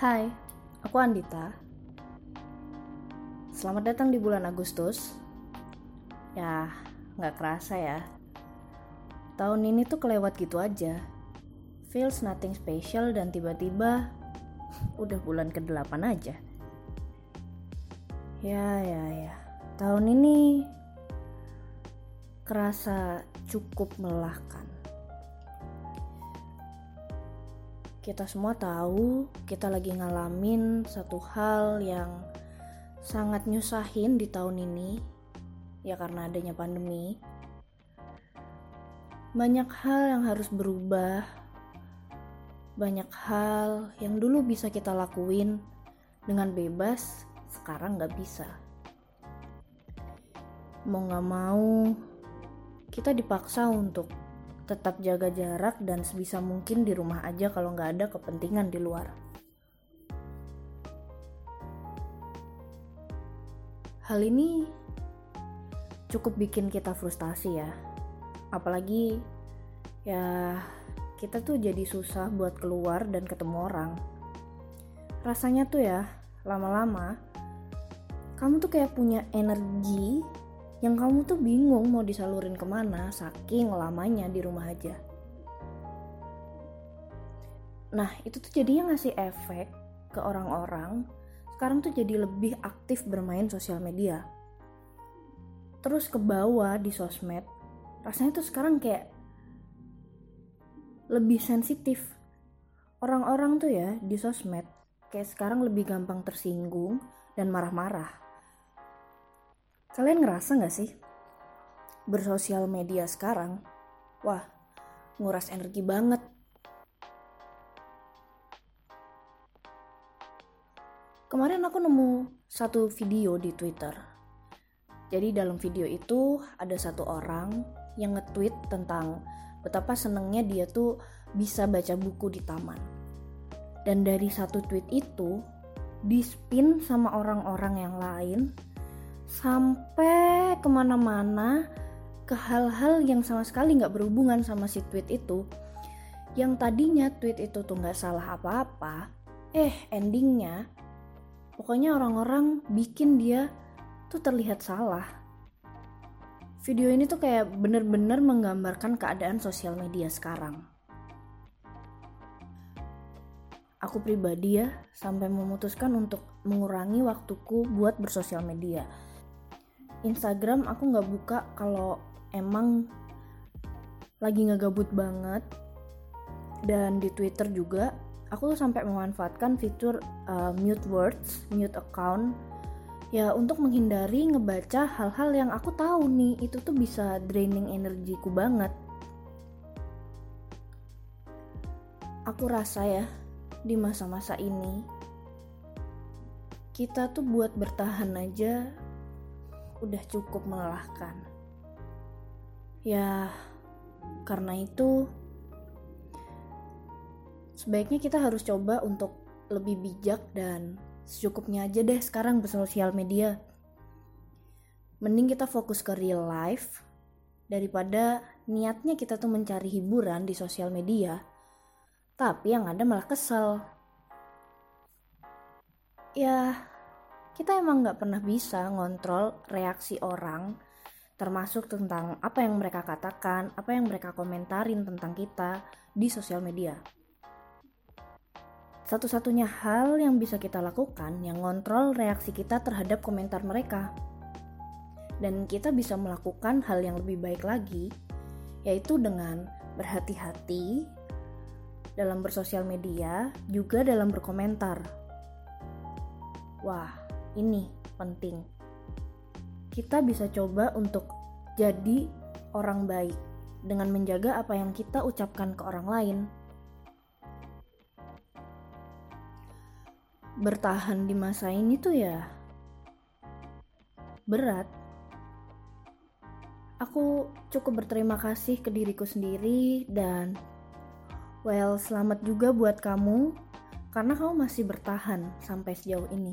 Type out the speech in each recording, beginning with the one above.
Hai, aku Andita. Selamat datang di bulan Agustus. Ya, nggak kerasa ya. Tahun ini tuh kelewat gitu aja. Feels nothing special dan tiba-tiba udah bulan ke-8 aja. Ya, ya, ya. Tahun ini kerasa cukup melelahkan. Kita semua tahu kita lagi ngalamin satu hal yang sangat nyusahin di tahun ini, ya karena adanya pandemi. Banyak hal yang harus berubah, banyak hal yang dulu bisa kita lakuin dengan bebas, sekarang nggak bisa. Mau nggak mau, kita dipaksa untuk tetap jaga jarak dan sebisa mungkin di rumah aja kalau nggak ada kepentingan di luar. Hal ini cukup bikin kita frustasi ya. Apalagi ya kita tuh jadi susah buat keluar dan ketemu orang. Rasanya tuh ya, lama-lama kamu tuh kayak punya energi yang kamu tuh bingung mau disalurin ke mana saking lamanya di rumah aja. Nah itu tuh jadinya ngasih efek ke orang-orang sekarang tuh jadi lebih aktif bermain sosial media. Terus ke bawah di sosmed, rasanya tuh sekarang kayak lebih sensitif. Orang-orang tuh ya di sosmed kayak sekarang lebih gampang tersinggung dan marah-marah Kalian ngerasa gak sih? Bersosial media sekarang, wah, nguras energi banget. Kemarin aku nemu satu video di Twitter. Jadi dalam video itu ada satu orang yang nge-tweet tentang betapa senengnya dia tuh bisa baca buku di taman. Dan dari satu tweet itu, di-spin sama orang-orang yang lain sampai ke mana-mana ke hal-hal yang sama sekali nggak berhubungan sama si tweet itu. Yang tadinya tweet itu tuh nggak salah apa-apa eh endingnya pokoknya orang-orang bikin dia tuh terlihat salah. Video ini tuh kayak bener-bener menggambarkan keadaan sosial media sekarang. Aku pribadi ya sampai memutuskan untuk mengurangi waktuku buat bersosial media Instagram aku nggak buka kalau emang lagi ngegabut banget dan di Twitter juga aku tuh sampai memanfaatkan fitur uh, mute words, mute account ya untuk menghindari ngebaca hal-hal yang aku tahu nih itu tuh bisa draining energiku banget. Aku rasa ya di masa-masa ini kita tuh buat bertahan aja udah cukup melelahkan. Ya, karena itu sebaiknya kita harus coba untuk lebih bijak dan secukupnya aja deh sekarang bersosial media. Mending kita fokus ke real life daripada niatnya kita tuh mencari hiburan di sosial media, tapi yang ada malah kesel. Ya, kita emang nggak pernah bisa ngontrol reaksi orang termasuk tentang apa yang mereka katakan, apa yang mereka komentarin tentang kita di sosial media. Satu-satunya hal yang bisa kita lakukan yang ngontrol reaksi kita terhadap komentar mereka. Dan kita bisa melakukan hal yang lebih baik lagi, yaitu dengan berhati-hati dalam bersosial media, juga dalam berkomentar. Wah, ini penting. Kita bisa coba untuk jadi orang baik dengan menjaga apa yang kita ucapkan ke orang lain. Bertahan di masa ini tuh ya berat. Aku cukup berterima kasih ke diriku sendiri dan well, selamat juga buat kamu karena kamu masih bertahan sampai sejauh ini.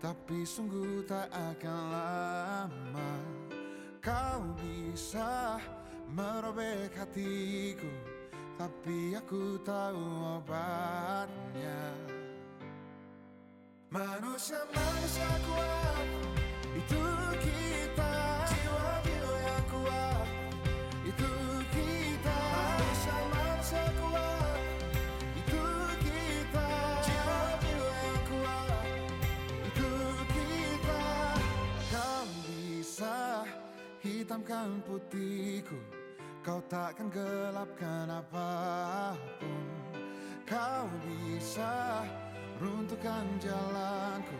Tapi sungguh tak akan lama Kau bisa merobek hatiku. Tapi aku tahu obatnya. Manusia manusia kuat Itu kita Jiwa-jiwa yang kuat hitamkan putihku. Kau takkan gelapkan apa pun. Kau bisa runtuhkan jalanku.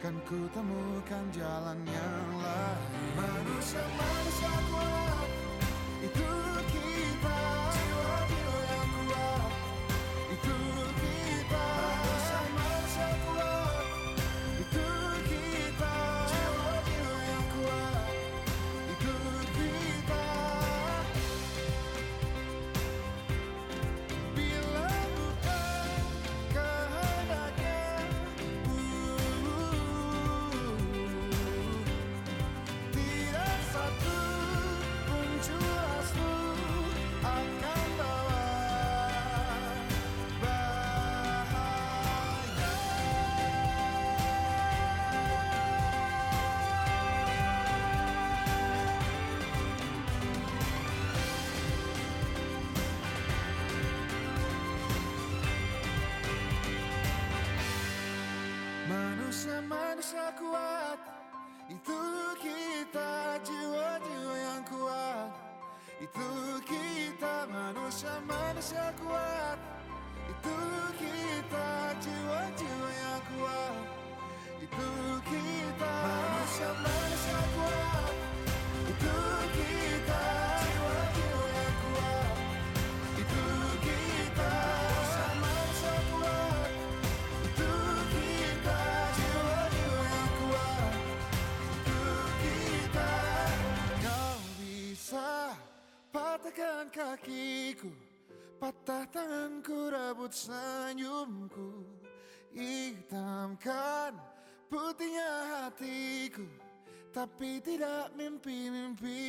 Kan ku temukan jalan yang lain. Manusia manusia kuat. Itu kita Manusia-manusia kuat. Itu kita jiwa-jiwa yang kuat. Itu kita manusia-manusia kuat. Itu Patah tanganku rebut senyumku. Hitamkan putihnya hatiku Tapi tidak mimpi-mimpi